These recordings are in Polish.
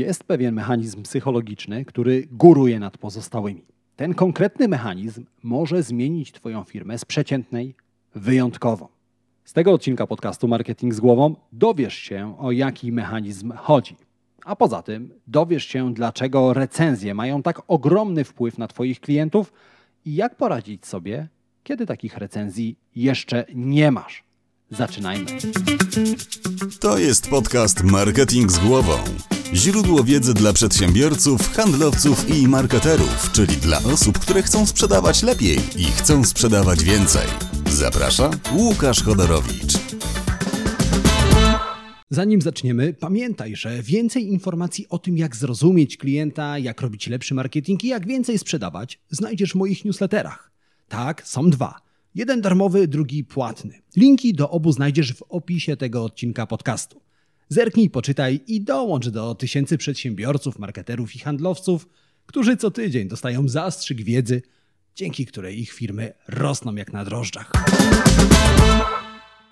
Jest pewien mechanizm psychologiczny, który góruje nad pozostałymi. Ten konkretny mechanizm może zmienić Twoją firmę z przeciętnej wyjątkową. Z tego odcinka podcastu Marketing z Głową dowiesz się, o jaki mechanizm chodzi. A poza tym dowiesz się, dlaczego recenzje mają tak ogromny wpływ na Twoich klientów i jak poradzić sobie, kiedy takich recenzji jeszcze nie masz. Zaczynajmy. To jest podcast Marketing z Głową. Źródło wiedzy dla przedsiębiorców, handlowców i marketerów, czyli dla osób, które chcą sprzedawać lepiej i chcą sprzedawać więcej. Zaprasza Łukasz Chodorowicz. Zanim zaczniemy, pamiętaj, że więcej informacji o tym, jak zrozumieć klienta, jak robić lepszy marketing i jak więcej sprzedawać, znajdziesz w moich newsletterach. Tak, są dwa. Jeden darmowy, drugi płatny. Linki do obu znajdziesz w opisie tego odcinka podcastu. Zerknij, poczytaj i dołącz do tysięcy przedsiębiorców, marketerów i handlowców, którzy co tydzień dostają zastrzyk wiedzy, dzięki której ich firmy rosną jak na drożdżach.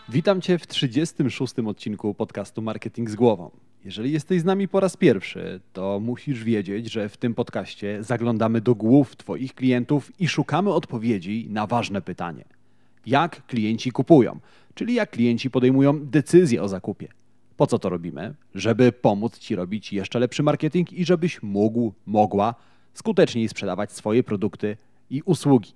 Witam Cię w 36. odcinku podcastu Marketing z Głową. Jeżeli jesteś z nami po raz pierwszy, to musisz wiedzieć, że w tym podcaście zaglądamy do głów Twoich klientów i szukamy odpowiedzi na ważne pytanie: jak klienci kupują, czyli jak klienci podejmują decyzję o zakupie. Po co to robimy? Żeby pomóc Ci robić jeszcze lepszy marketing i żebyś mógł, mogła skuteczniej sprzedawać swoje produkty i usługi.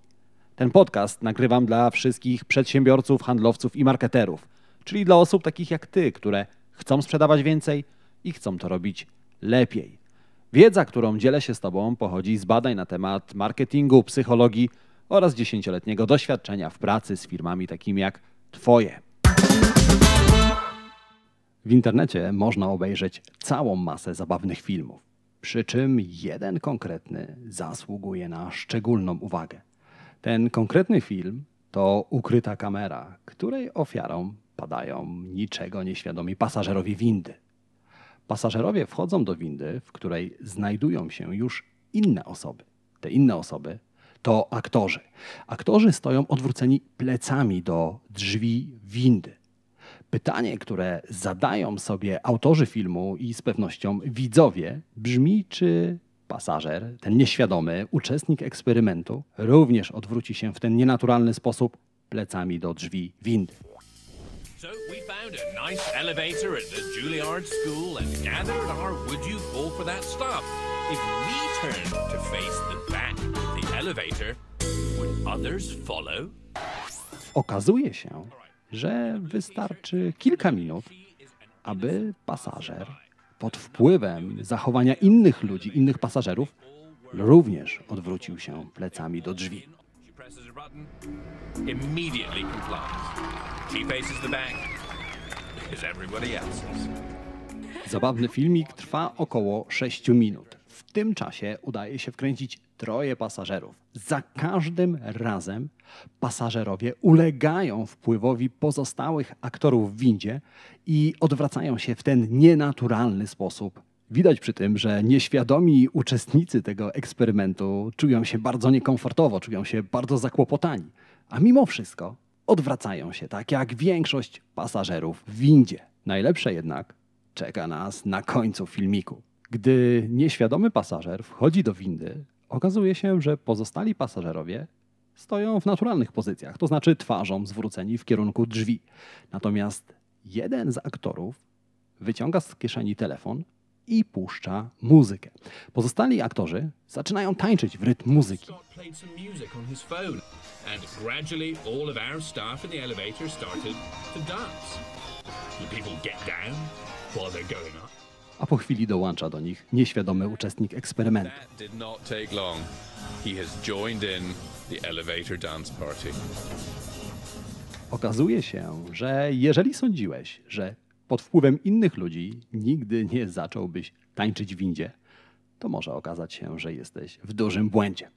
Ten podcast nagrywam dla wszystkich przedsiębiorców, handlowców i marketerów, czyli dla osób takich jak Ty, które chcą sprzedawać więcej i chcą to robić lepiej. Wiedza, którą dzielę się z Tobą, pochodzi z badań na temat marketingu, psychologii oraz dziesięcioletniego doświadczenia w pracy z firmami takimi jak Twoje. W internecie można obejrzeć całą masę zabawnych filmów, przy czym jeden konkretny zasługuje na szczególną uwagę. Ten konkretny film to ukryta kamera, której ofiarą padają niczego nieświadomi pasażerowie windy. Pasażerowie wchodzą do windy, w której znajdują się już inne osoby. Te inne osoby to aktorzy. Aktorzy stoją odwróceni plecami do drzwi windy. Pytanie, które zadają sobie autorzy filmu i z pewnością widzowie, brzmi, czy pasażer, ten nieświadomy uczestnik eksperymentu, również odwróci się w ten nienaturalny sposób plecami do drzwi windy. So we found a nice elevator at the Juilliard School and gathered our would you fall for that stop. If we turned to face the back of the elevator, would others follow? Okazuje się, że wystarczy kilka minut, aby pasażer pod wpływem zachowania innych ludzi, innych pasażerów, również odwrócił się plecami do drzwi. Zabawny filmik trwa około 6 minut. W tym czasie udaje się wkręcić troje pasażerów. Za każdym razem pasażerowie ulegają wpływowi pozostałych aktorów w windzie i odwracają się w ten nienaturalny sposób. Widać przy tym, że nieświadomi uczestnicy tego eksperymentu czują się bardzo niekomfortowo, czują się bardzo zakłopotani, a mimo wszystko odwracają się tak jak większość pasażerów w windzie. Najlepsze jednak czeka nas na końcu filmiku. Gdy nieświadomy pasażer wchodzi do windy, okazuje się, że pozostali pasażerowie stoją w naturalnych pozycjach, to znaczy twarzą zwróceni w kierunku drzwi. Natomiast jeden z aktorów wyciąga z kieszeni telefon i puszcza muzykę. Pozostali aktorzy zaczynają tańczyć w rytm muzyki. People get down while they're going up. A po chwili dołącza do nich nieświadomy uczestnik eksperymentu. Okazuje się, że jeżeli sądziłeś, że pod wpływem innych ludzi nigdy nie zacząłbyś tańczyć w windzie, to może okazać się, że jesteś w dużym błędzie.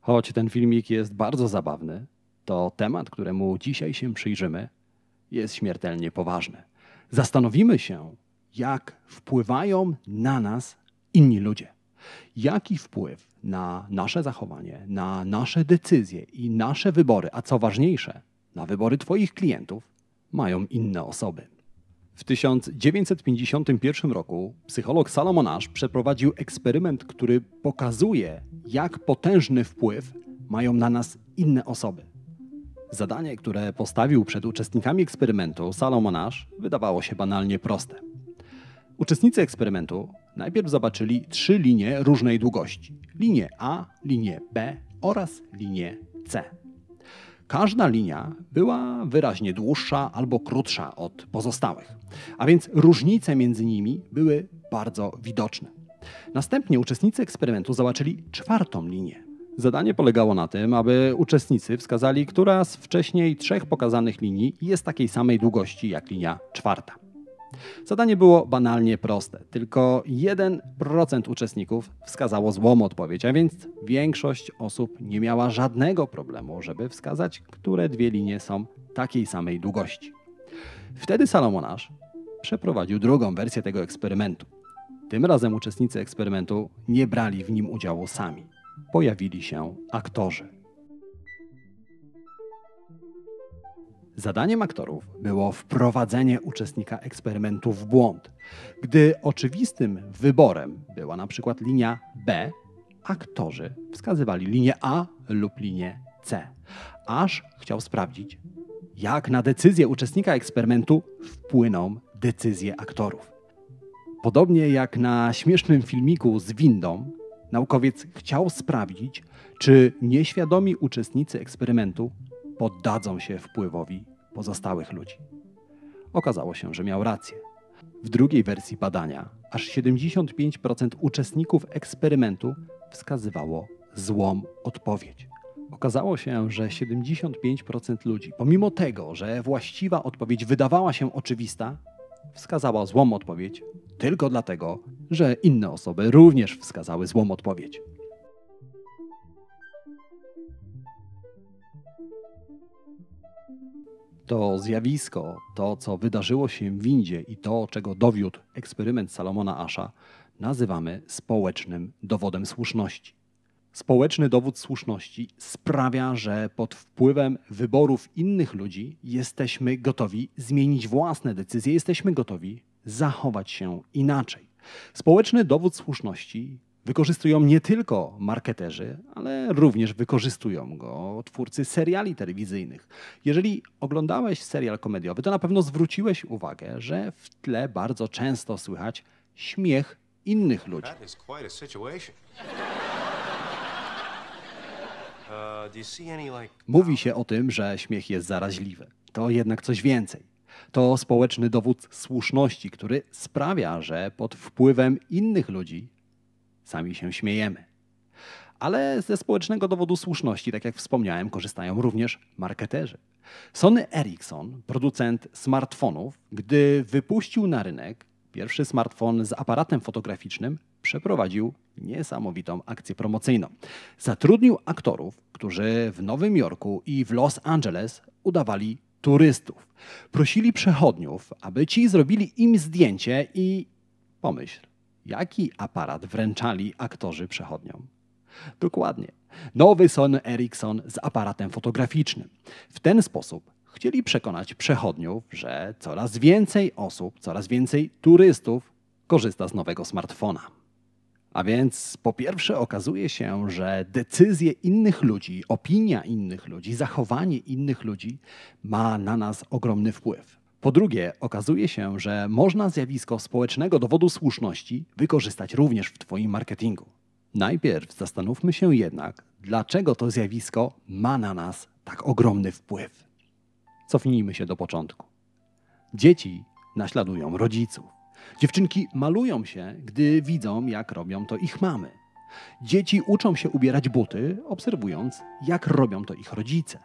Choć ten filmik jest bardzo zabawny, to temat, któremu dzisiaj się przyjrzymy, jest śmiertelnie poważny. Zastanowimy się, jak wpływają na nas inni ludzie. Jaki wpływ na nasze zachowanie, na nasze decyzje i nasze wybory, a co ważniejsze, na wybory Twoich klientów, mają inne osoby. W 1951 roku psycholog Salomon Ash przeprowadził eksperyment, który pokazuje, jak potężny wpływ mają na nas inne osoby. Zadanie, które postawił przed uczestnikami eksperymentu Salomon Ash, wydawało się banalnie proste. Uczestnicy eksperymentu najpierw zobaczyli trzy linie różnej długości: linię A, linię B oraz linię C. Każda linia była wyraźnie dłuższa albo krótsza od pozostałych, a więc różnice między nimi były bardzo widoczne. Następnie uczestnicy eksperymentu zobaczyli czwartą linię. Zadanie polegało na tym, aby uczestnicy wskazali, która z wcześniej trzech pokazanych linii jest takiej samej długości jak linia czwarta. Zadanie było banalnie proste. Tylko 1% uczestników wskazało złą odpowiedź, a więc większość osób nie miała żadnego problemu, żeby wskazać, które dwie linie są takiej samej długości. Wtedy Salomonarz przeprowadził drugą wersję tego eksperymentu. Tym razem uczestnicy eksperymentu nie brali w nim udziału sami. Pojawili się aktorzy. Zadaniem aktorów było wprowadzenie uczestnika eksperymentu w błąd. Gdy oczywistym wyborem była na przykład linia B, aktorzy wskazywali linię A lub linię C. Aż chciał sprawdzić, jak na decyzję uczestnika eksperymentu wpłyną decyzje aktorów. Podobnie jak na śmiesznym filmiku z windą, naukowiec chciał sprawdzić, czy nieświadomi uczestnicy eksperymentu poddadzą się wpływowi pozostałych ludzi. Okazało się, że miał rację. W drugiej wersji badania aż 75% uczestników eksperymentu wskazywało złą odpowiedź. Okazało się, że 75% ludzi, pomimo tego, że właściwa odpowiedź wydawała się oczywista, wskazała złą odpowiedź tylko dlatego, że inne osoby również wskazały złą odpowiedź. To zjawisko, to co wydarzyło się w windzie i to, czego dowiódł eksperyment Salomona Asha, nazywamy społecznym dowodem słuszności. Społeczny dowód słuszności sprawia, że pod wpływem wyborów innych ludzi jesteśmy gotowi zmienić własne decyzje, jesteśmy gotowi zachować się inaczej. Społeczny dowód słuszności wykorzystują nie tylko marketerzy, ale również wykorzystują go twórcy seriali telewizyjnych. Jeżeli oglądałeś serial komediowy, to na pewno zwróciłeś uwagę, że w tle bardzo często słychać śmiech innych ludzi. That is quite a situation. Uh, do you see any like Mówi się o tym, że śmiech jest zaraźliwy. To jednak coś więcej. To społeczny dowód słuszności, który sprawia, że pod wpływem innych ludzi sami się śmiejemy. Ale ze społecznego dowodu słuszności, tak jak wspomniałem, korzystają również marketerzy. Sony Ericsson, producent smartfonów, gdy wypuścił na rynek pierwszy smartfon z aparatem fotograficznym, przeprowadził niesamowitą akcję promocyjną. Zatrudnił aktorów, którzy w Nowym Jorku i w Los Angeles udawali turystów. Prosili przechodniów, aby ci zrobili im zdjęcie i pomyśl, jaki aparat wręczali aktorzy przechodniom. Dokładnie. Nowy Sony Ericsson z aparatem fotograficznym. W ten sposób chcieli przekonać przechodniów, że coraz więcej osób, coraz więcej turystów korzysta z nowego smartfona. A więc po pierwsze okazuje się, że decyzje innych ludzi, opinia innych ludzi, zachowanie innych ludzi ma na nas ogromny wpływ. Po drugie, okazuje się, że można zjawisko społecznego dowodu słuszności wykorzystać również w Twoim marketingu. Najpierw zastanówmy się jednak, dlaczego to zjawisko ma na nas tak ogromny wpływ. Cofnijmy się do początku. Dzieci naśladują rodziców. Dziewczynki malują się, gdy widzą, jak robią to ich mamy. Dzieci uczą się ubierać buty, obserwując, jak robią to ich rodzice.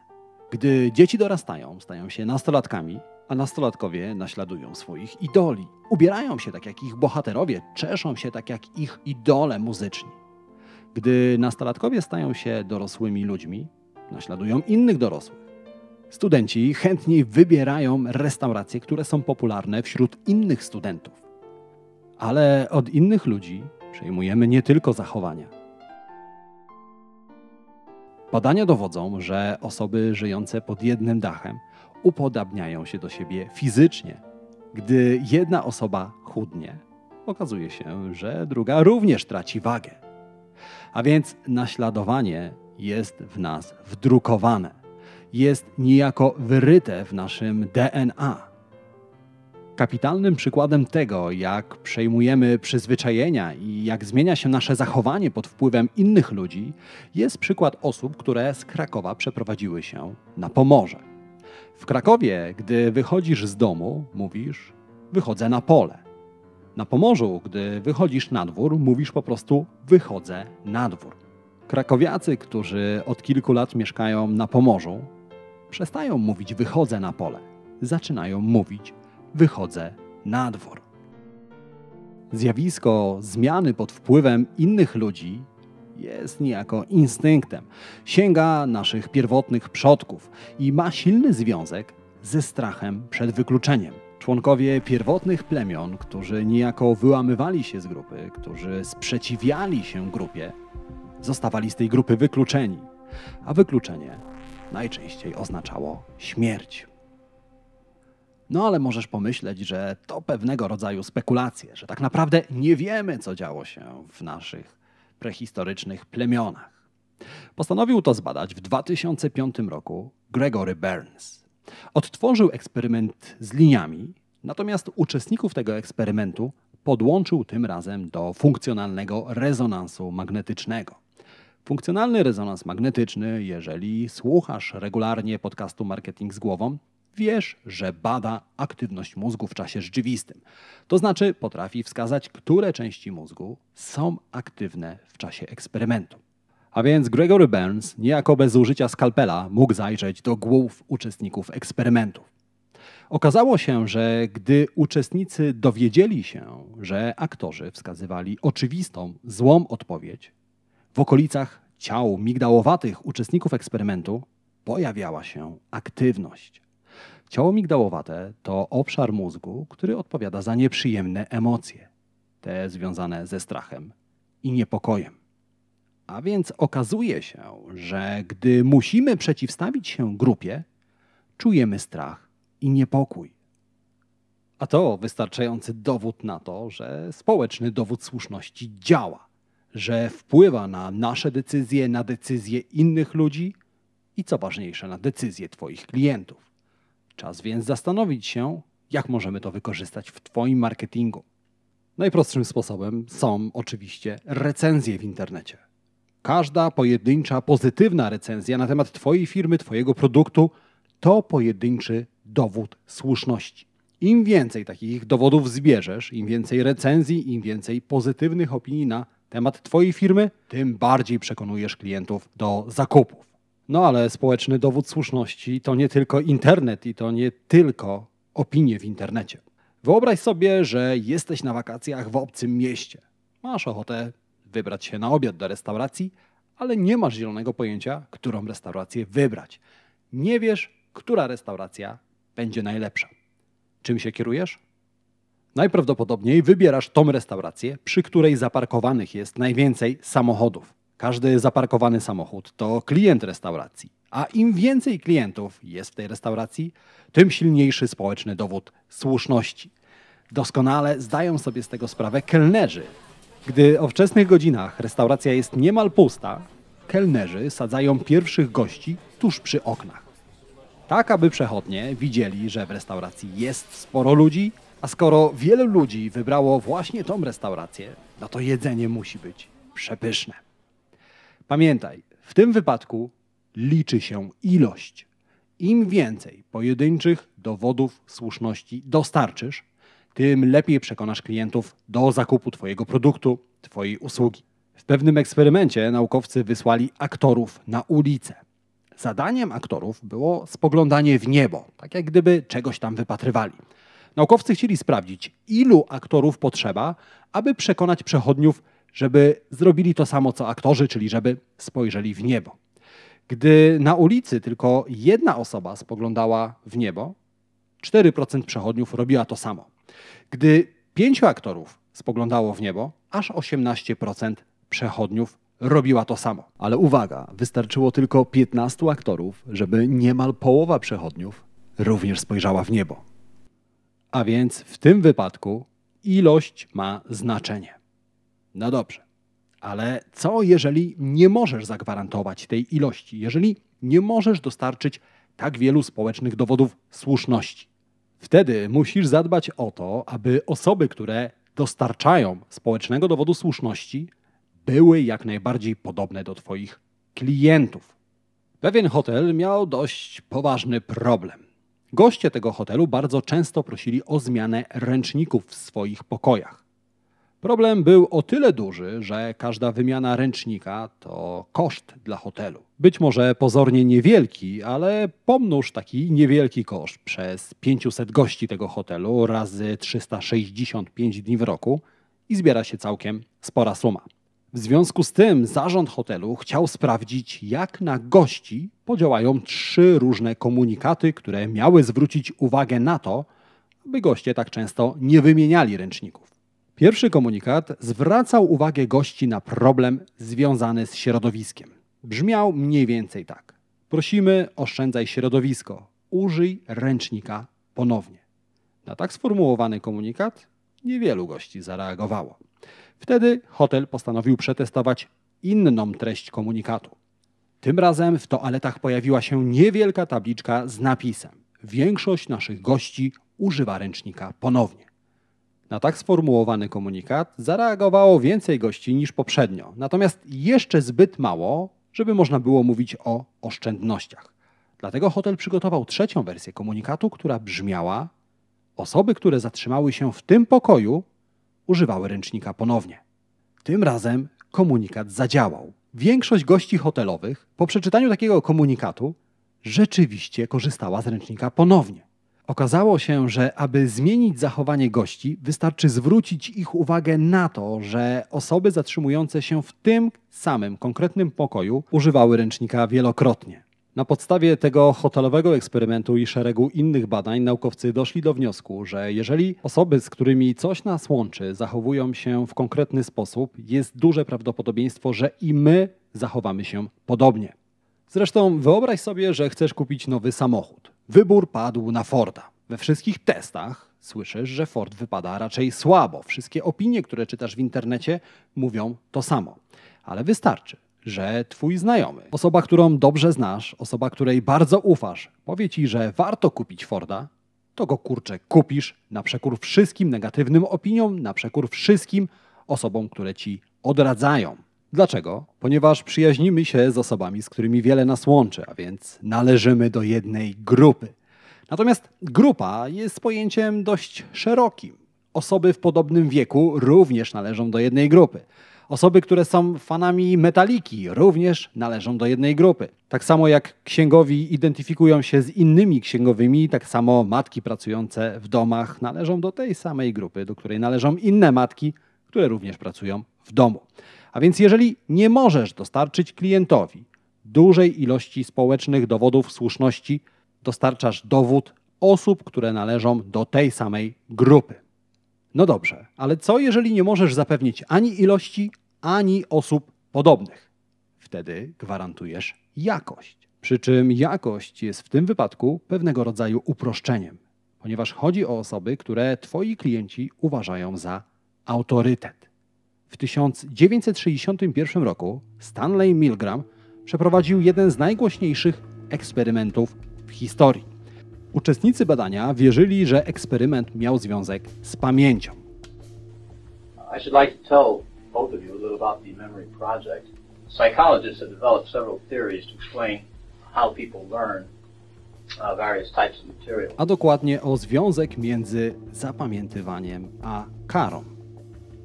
Gdy dzieci dorastają, stają się nastolatkami, a nastolatkowie naśladują swoich idoli. Ubierają się tak jak ich bohaterowie, czeszą się tak jak ich idole muzyczni. Gdy nastolatkowie stają się dorosłymi ludźmi, naśladują innych dorosłych. Studenci chętniej wybierają restauracje, które są popularne wśród innych studentów. Ale od innych ludzi przejmujemy nie tylko zachowania. Badania dowodzą, że osoby żyjące pod jednym dachem upodabniają się do siebie fizycznie Gdy jedna osoba chudnie, okazuje się, że druga również traci wagę. A więc naśladowanie jest w nas wdrukowane, jest niejako wyryte w naszym DNA. Kapitalnym przykładem tego, jak przejmujemy przyzwyczajenia i jak zmienia się nasze zachowanie pod wpływem innych ludzi, jest przykład osób, które z Krakowa przeprowadziły się na Pomorze. W Krakowie, gdy wychodzisz z domu, mówisz: Wychodzę na pole. Na Pomorzu, gdy wychodzisz na dwór, mówisz po prostu: Wychodzę na dwór. Krakowiacy, którzy od kilku lat mieszkają na Pomorzu, przestają mówić: Wychodzę na pole. Zaczynają mówić: Wychodzę na dwór. Zjawisko zmiany pod wpływem innych ludzi jest niejako instynktem. Sięga naszych pierwotnych przodków i ma silny związek ze strachem przed wykluczeniem. Członkowie pierwotnych plemion, którzy niejako wyłamywali się z grupy, którzy sprzeciwiali się grupie, zostawali z tej grupy wykluczeni, a wykluczenie najczęściej oznaczało śmierć. No ale możesz pomyśleć, że to pewnego rodzaju spekulacje, że tak naprawdę nie wiemy, co działo się w naszych prehistorycznych plemionach. Postanowił to zbadać w 2005 roku Gregory Burns. Odtworzył eksperyment z liniami, natomiast uczestników tego eksperymentu podłączył tym razem do funkcjonalnego rezonansu magnetycznego. Funkcjonalny rezonans magnetyczny, jeżeli słuchasz regularnie podcastu Marketing z głową, wiesz, że bada aktywność mózgu w czasie rzeczywistym. To znaczy potrafi wskazać, które części mózgu są aktywne w czasie eksperymentu. A więc Gregory Burns niejako bez użycia skalpela mógł zajrzeć do głów uczestników eksperymentów. Okazało się, że gdy uczestnicy dowiedzieli się, że aktorzy wskazywali oczywistą, złą odpowiedź, w okolicach ciał migdałowatych uczestników eksperymentu pojawiała się aktywność. Ciało migdałowate to obszar mózgu, który odpowiada za nieprzyjemne emocje, te związane ze strachem i niepokojem. A więc okazuje się, że gdy musimy przeciwstawić się grupie, czujemy strach i niepokój. A to wystarczający dowód na to, że społeczny dowód słuszności działa, że wpływa na nasze decyzje, na decyzje innych ludzi i co ważniejsze, na decyzje Twoich klientów. Czas więc zastanowić się, jak możemy to wykorzystać w Twoim marketingu. Najprostszym sposobem są oczywiście recenzje w internecie. Każda pojedyncza pozytywna recenzja na temat Twojej firmy, Twojego produktu to pojedynczy dowód słuszności. Im więcej takich dowodów zbierzesz, im więcej recenzji, im więcej pozytywnych opinii na temat Twojej firmy, tym bardziej przekonujesz klientów do zakupów. No ale społeczny dowód słuszności to nie tylko internet i to nie tylko opinie w internecie. Wyobraź sobie, że jesteś na wakacjach w obcym mieście. Masz ochotę wybrać się na obiad do restauracji, ale nie masz zielonego pojęcia, którą restaurację wybrać. Nie wiesz, która restauracja będzie najlepsza. Czym się kierujesz? Najprawdopodobniej wybierasz tą restaurację, przy której zaparkowanych jest najwięcej samochodów. Każdy zaparkowany samochód to klient restauracji, a im więcej klientów jest w tej restauracji, tym silniejszy społeczny dowód słuszności. Doskonale zdają sobie z tego sprawę kelnerzy. Gdy o wczesnych godzinach restauracja jest niemal pusta, kelnerzy sadzają pierwszych gości tuż przy oknach. Tak, aby przechodnie widzieli, że w restauracji jest sporo ludzi, a skoro wielu ludzi wybrało właśnie tą restaurację, no to jedzenie musi być przepyszne. Pamiętaj, w tym wypadku liczy się ilość. Im więcej pojedynczych dowodów słuszności dostarczysz, tym lepiej przekonasz klientów do zakupu Twojego produktu, Twojej usługi. W pewnym eksperymencie naukowcy wysłali aktorów na ulicę. Zadaniem aktorów było spoglądanie w niebo, tak jak gdyby czegoś tam wypatrywali. Naukowcy chcieli sprawdzić, ilu aktorów potrzeba, aby przekonać przechodniów, żeby zrobili to samo co aktorzy, czyli żeby spojrzeli w niebo. Gdy na ulicy tylko jedna osoba spoglądała w niebo, 4% przechodniów robiła to samo. Gdy pięciu aktorów spoglądało w niebo, aż 18% przechodniów robiła to samo. Ale uwaga, wystarczyło tylko 15 aktorów, żeby niemal połowa przechodniów również spojrzała w niebo. A więc w tym wypadku ilość ma znaczenie. No dobrze, ale co jeżeli nie możesz zagwarantować tej ilości, jeżeli nie możesz dostarczyć tak wielu społecznych dowodów słuszności? Wtedy musisz zadbać o to, aby osoby, które dostarczają społecznego dowodu słuszności, były jak najbardziej podobne do Twoich klientów. Pewien hotel miał dość poważny problem. Goście tego hotelu bardzo często prosili o zmianę ręczników w swoich pokojach. Problem był o tyle duży, że każda wymiana ręcznika to koszt dla hotelu. Być może pozornie niewielki, ale pomnóż taki niewielki koszt przez 500 gości tego hotelu razy 365 dni w roku i zbiera się całkiem spora suma. W związku z tym zarząd hotelu chciał sprawdzić, jak na gości podziałają trzy różne komunikaty, które miały zwrócić uwagę na to, by goście tak często nie wymieniali ręczników. Pierwszy komunikat zwracał uwagę gości na problem związany z środowiskiem. Brzmiał mniej więcej tak. Prosimy, oszczędzaj środowisko. Użyj ręcznika ponownie. Na tak sformułowany komunikat niewielu gości zareagowało. Wtedy hotel postanowił przetestować inną treść komunikatu. Tym razem w toaletach pojawiła się niewielka tabliczka z napisem: Większość naszych gości używa ręcznika ponownie. Na tak sformułowany komunikat zareagowało więcej gości niż poprzednio, natomiast jeszcze zbyt mało, żeby można było mówić o oszczędnościach. Dlatego hotel przygotował trzecią wersję komunikatu, która brzmiała: Osoby, które zatrzymały się w tym pokoju, używały ręcznika ponownie. Tym razem komunikat zadziałał. Większość gości hotelowych po przeczytaniu takiego komunikatu rzeczywiście korzystała z ręcznika ponownie. Okazało się, że aby zmienić zachowanie gości, wystarczy zwrócić ich uwagę na to, że osoby zatrzymujące się w tym samym konkretnym pokoju używały ręcznika wielokrotnie. Na podstawie tego hotelowego eksperymentu i szeregu innych badań naukowcy doszli do wniosku, że jeżeli osoby, z którymi coś nas łączy, zachowują się w konkretny sposób, jest duże prawdopodobieństwo, że i my zachowamy się podobnie. Zresztą wyobraź sobie, że chcesz kupić nowy samochód. Wybór padł na Forda. We wszystkich testach słyszysz, że Ford wypada raczej słabo. Wszystkie opinie, które czytasz w internecie, mówią to samo. Ale wystarczy, że twój znajomy, osoba, którą dobrze znasz, osoba, której bardzo ufasz, powie ci, że warto kupić Forda, to go kurczę kupisz na przekór wszystkim negatywnym opiniom, na przekór wszystkim osobom, które ci odradzają. Dlaczego? Ponieważ przyjaźnimy się z osobami, z którymi wiele nas łączy, a więc należymy do jednej grupy. Natomiast grupa jest pojęciem dość szerokim. Osoby w podobnym wieku również należą do jednej grupy. Osoby, które są fanami metaliki, również należą do jednej grupy. Tak samo jak księgowi identyfikują się z innymi księgowymi, tak samo matki pracujące w domach należą do tej samej grupy, do której należą inne matki, które również pracują w domu. A więc jeżeli nie możesz dostarczyć klientowi dużej ilości społecznych dowodów słuszności, dostarczasz dowód osób, które należą do tej samej grupy. No dobrze, ale co jeżeli nie możesz zapewnić ani ilości, ani osób podobnych? Wtedy gwarantujesz jakość. Przy czym jakość jest w tym wypadku pewnego rodzaju uproszczeniem, ponieważ chodzi o osoby, które twoi klienci uważają za autorytet. W 1961 roku Stanley Milgram przeprowadził jeden z najgłośniejszych eksperymentów w historii. Uczestnicy badania wierzyli, że eksperyment miał związek z pamięcią. I should like to tell both of you a little about the Memory Project. Psychologists have developed several theories to explain how people learn uh, various types of material. a dokładnie o związek między zapamiętywaniem a karą.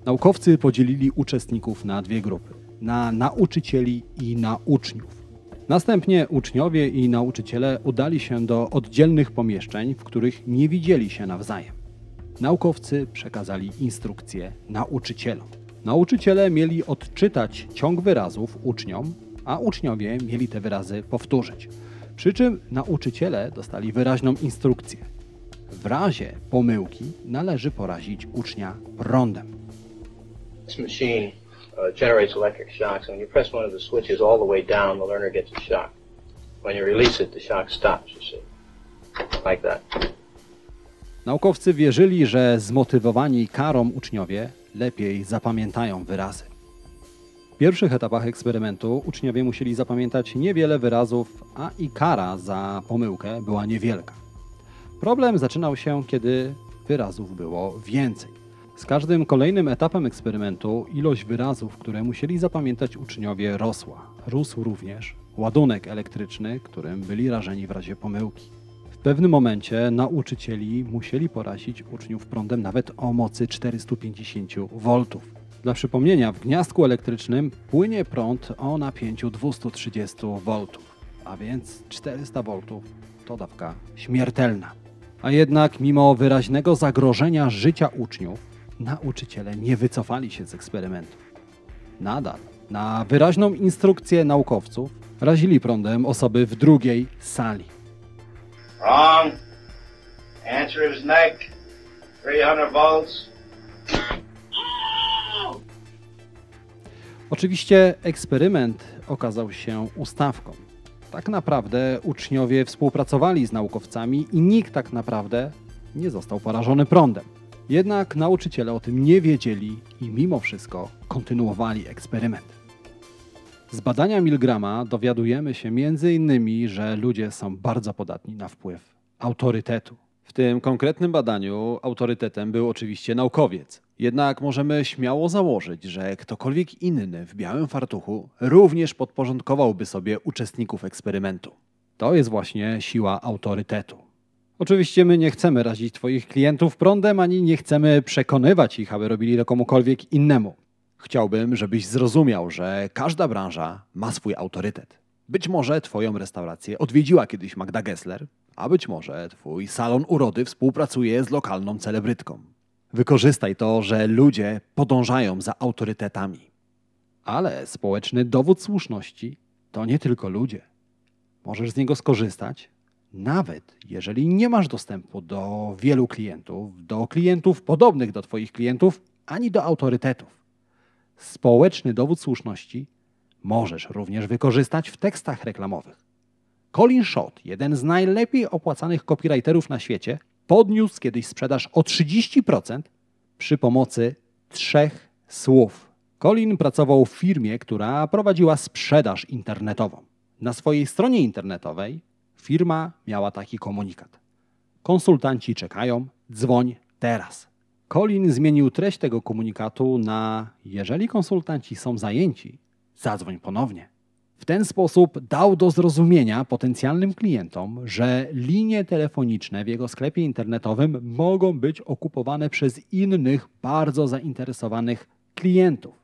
Naukowcy podzielili uczestników na dwie grupy: na nauczycieli i na uczniów. Następnie uczniowie i nauczyciele udali się do oddzielnych pomieszczeń, w których nie widzieli się nawzajem. Naukowcy przekazali instrukcje nauczycielom. Nauczyciele mieli odczytać ciąg wyrazów uczniom, a uczniowie mieli te wyrazy powtórzyć. Przy czym nauczyciele dostali wyraźną instrukcję. W razie pomyłki należy porazić ucznia prądem. This machine uh, generates electric shocks, and when you press one of the switches all the way down, the learner gets a shock. When you release it, the shock stops, you see. Like that. Naukowcy wierzyli, że zmotywowani karą uczniowie lepiej zapamiętają wyrazy. W pierwszych etapach eksperymentu uczniowie musieli zapamiętać niewiele wyrazów, a i kara za pomyłkę była niewielka. Problem zaczynał się, kiedy wyrazów było więcej. Z każdym kolejnym etapem eksperymentu ilość wyrazów, które musieli zapamiętać uczniowie, rosła. Rósł również ładunek elektryczny, którym byli rażeni w razie pomyłki. W pewnym momencie nauczycieli musieli porazić uczniów prądem nawet o mocy 450 V. Dla przypomnienia, w gniazdku elektrycznym płynie prąd o napięciu 230 V, a więc 400 V to dawka śmiertelna. A jednak, mimo wyraźnego zagrożenia życia uczniów, nauczyciele nie wycofali się z eksperymentu. Nadal, na wyraźną instrukcję naukowców, razili prądem osoby w drugiej sali. Wrong. Answer is neck. 300 volts. Oczywiście eksperyment okazał się ustawką. Tak naprawdę uczniowie współpracowali z naukowcami i nikt tak naprawdę nie został porażony prądem. Jednak nauczyciele o tym nie wiedzieli i mimo wszystko kontynuowali eksperyment. Z badania Milgrama dowiadujemy się m.in., że ludzie są bardzo podatni na wpływ autorytetu. W tym konkretnym badaniu autorytetem był oczywiście naukowiec. Jednak możemy śmiało założyć, że ktokolwiek inny w białym fartuchu również podporządkowałby sobie uczestników eksperymentu. To jest właśnie siła autorytetu. Oczywiście my nie chcemy razić Twoich klientów prądem, ani nie chcemy przekonywać ich, aby robili to komukolwiek innemu. Chciałbym, żebyś zrozumiał, że każda branża ma swój autorytet. Być może Twoją restaurację odwiedziła kiedyś Magda Gessler, a być może Twój salon urody współpracuje z lokalną celebrytką. Wykorzystaj to, że ludzie podążają za autorytetami. Ale społeczny dowód słuszności to nie tylko ludzie. Możesz z niego skorzystać, nawet jeżeli nie masz dostępu do wielu klientów, do klientów podobnych do Twoich klientów, ani do autorytetów. Społeczny dowód słuszności możesz również wykorzystać w tekstach reklamowych. Colin Schott, jeden z najlepiej opłacanych copywriterów na świecie, podniósł kiedyś sprzedaż o 30% przy pomocy trzech słów. Colin pracował w firmie, która prowadziła sprzedaż internetową. Na swojej stronie internetowej firma miała taki komunikat. Konsultanci czekają, dzwoń teraz. Colin zmienił treść tego komunikatu na jeżeli konsultanci są zajęci, zadzwoń ponownie. W ten sposób dał do zrozumienia potencjalnym klientom, że linie telefoniczne w jego sklepie internetowym mogą być okupowane przez innych bardzo zainteresowanych klientów.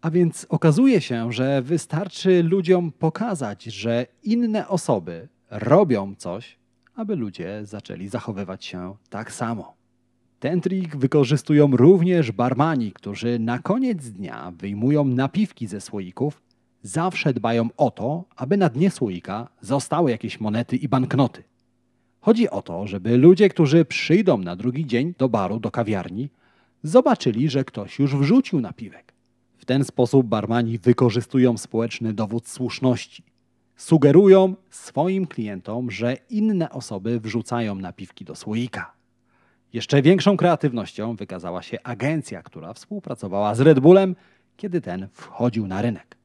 A więc okazuje się, że wystarczy ludziom pokazać, że inne osoby robią coś, aby ludzie zaczęli zachowywać się tak samo. Ten trik wykorzystują również barmani, którzy na koniec dnia wyjmują napiwki ze słoików zawsze dbają o to, aby na dnie słoika zostały jakieś monety i banknoty. Chodzi o to, żeby ludzie, którzy przyjdą na drugi dzień do baru, do kawiarni, zobaczyli, że ktoś już wrzucił napiwek. W ten sposób barmani wykorzystują społeczny dowód słuszności. Sugerują swoim klientom, że inne osoby wrzucają napiwki do słoika. Jeszcze większą kreatywnością wykazała się agencja, która współpracowała z Red Bullem, kiedy ten wchodził na rynek.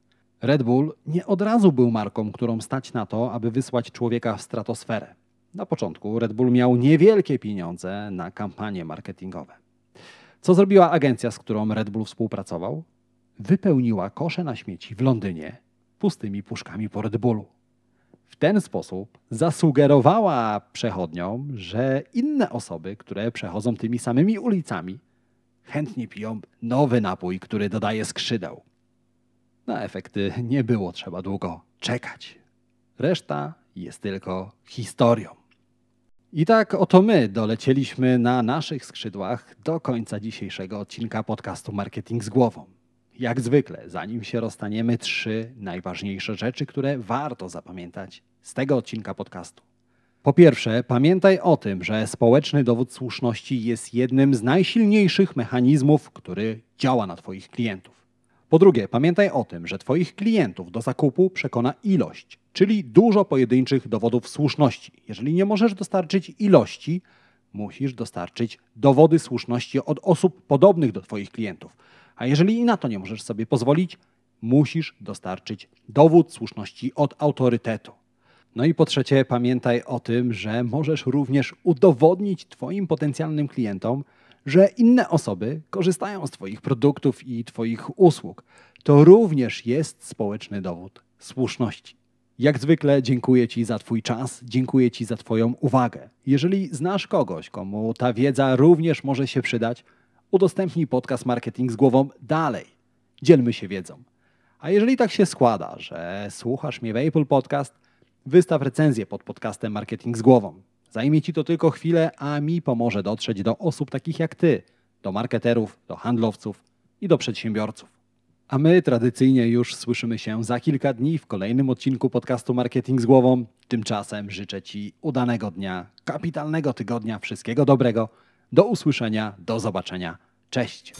Red Bull nie od razu był marką, którą stać na to, aby wysłać człowieka w stratosferę. Na początku Red Bull miał niewielkie pieniądze na kampanie marketingowe. Co zrobiła agencja, z którą Red Bull współpracował? Wypełniła kosze na śmieci w Londynie pustymi puszkami po Red Bullu. W ten sposób zasugerowała przechodniom, że inne osoby, które przechodzą tymi samymi ulicami, chętnie piją nowy napój, który dodaje skrzydeł. Na efekty nie było trzeba długo czekać. Reszta jest tylko historią. I tak oto my dolecieliśmy na naszych skrzydłach do końca dzisiejszego odcinka podcastu Marketing z głową. Jak zwykle, zanim się rozstaniemy, trzy najważniejsze rzeczy, które warto zapamiętać z tego odcinka podcastu. Po pierwsze, pamiętaj o tym, że społeczny dowód słuszności jest jednym z najsilniejszych mechanizmów, który działa na Twoich klientów. Po drugie, pamiętaj o tym, że Twoich klientów do zakupu przekona ilość, czyli dużo pojedynczych dowodów słuszności. Jeżeli nie możesz dostarczyć ilości, musisz dostarczyć dowody słuszności od osób podobnych do Twoich klientów. A jeżeli i na to nie możesz sobie pozwolić, musisz dostarczyć dowód słuszności od autorytetu. No i po trzecie, pamiętaj o tym, że możesz również udowodnić Twoim potencjalnym klientom, że inne osoby korzystają z Twoich produktów i Twoich usług. To również jest społeczny dowód słuszności. Jak zwykle dziękuję Ci za Twój czas, dziękuję Ci za Twoją uwagę. Jeżeli znasz kogoś, komu ta wiedza również może się przydać, udostępnij podcast Marketing z głową dalej. Dzielmy się wiedzą. A jeżeli tak się składa, że słuchasz mnie w Apple Podcast, wystaw recenzję pod podcastem Marketing z głową. Zajmie Ci to tylko chwilę, a mi pomoże dotrzeć do osób takich jak Ty, do marketerów, do handlowców i do przedsiębiorców. A my tradycyjnie już słyszymy się za kilka dni w kolejnym odcinku podcastu Marketing z głową. Tymczasem życzę Ci udanego dnia, kapitalnego tygodnia, wszystkiego dobrego. Do usłyszenia, do zobaczenia. Cześć.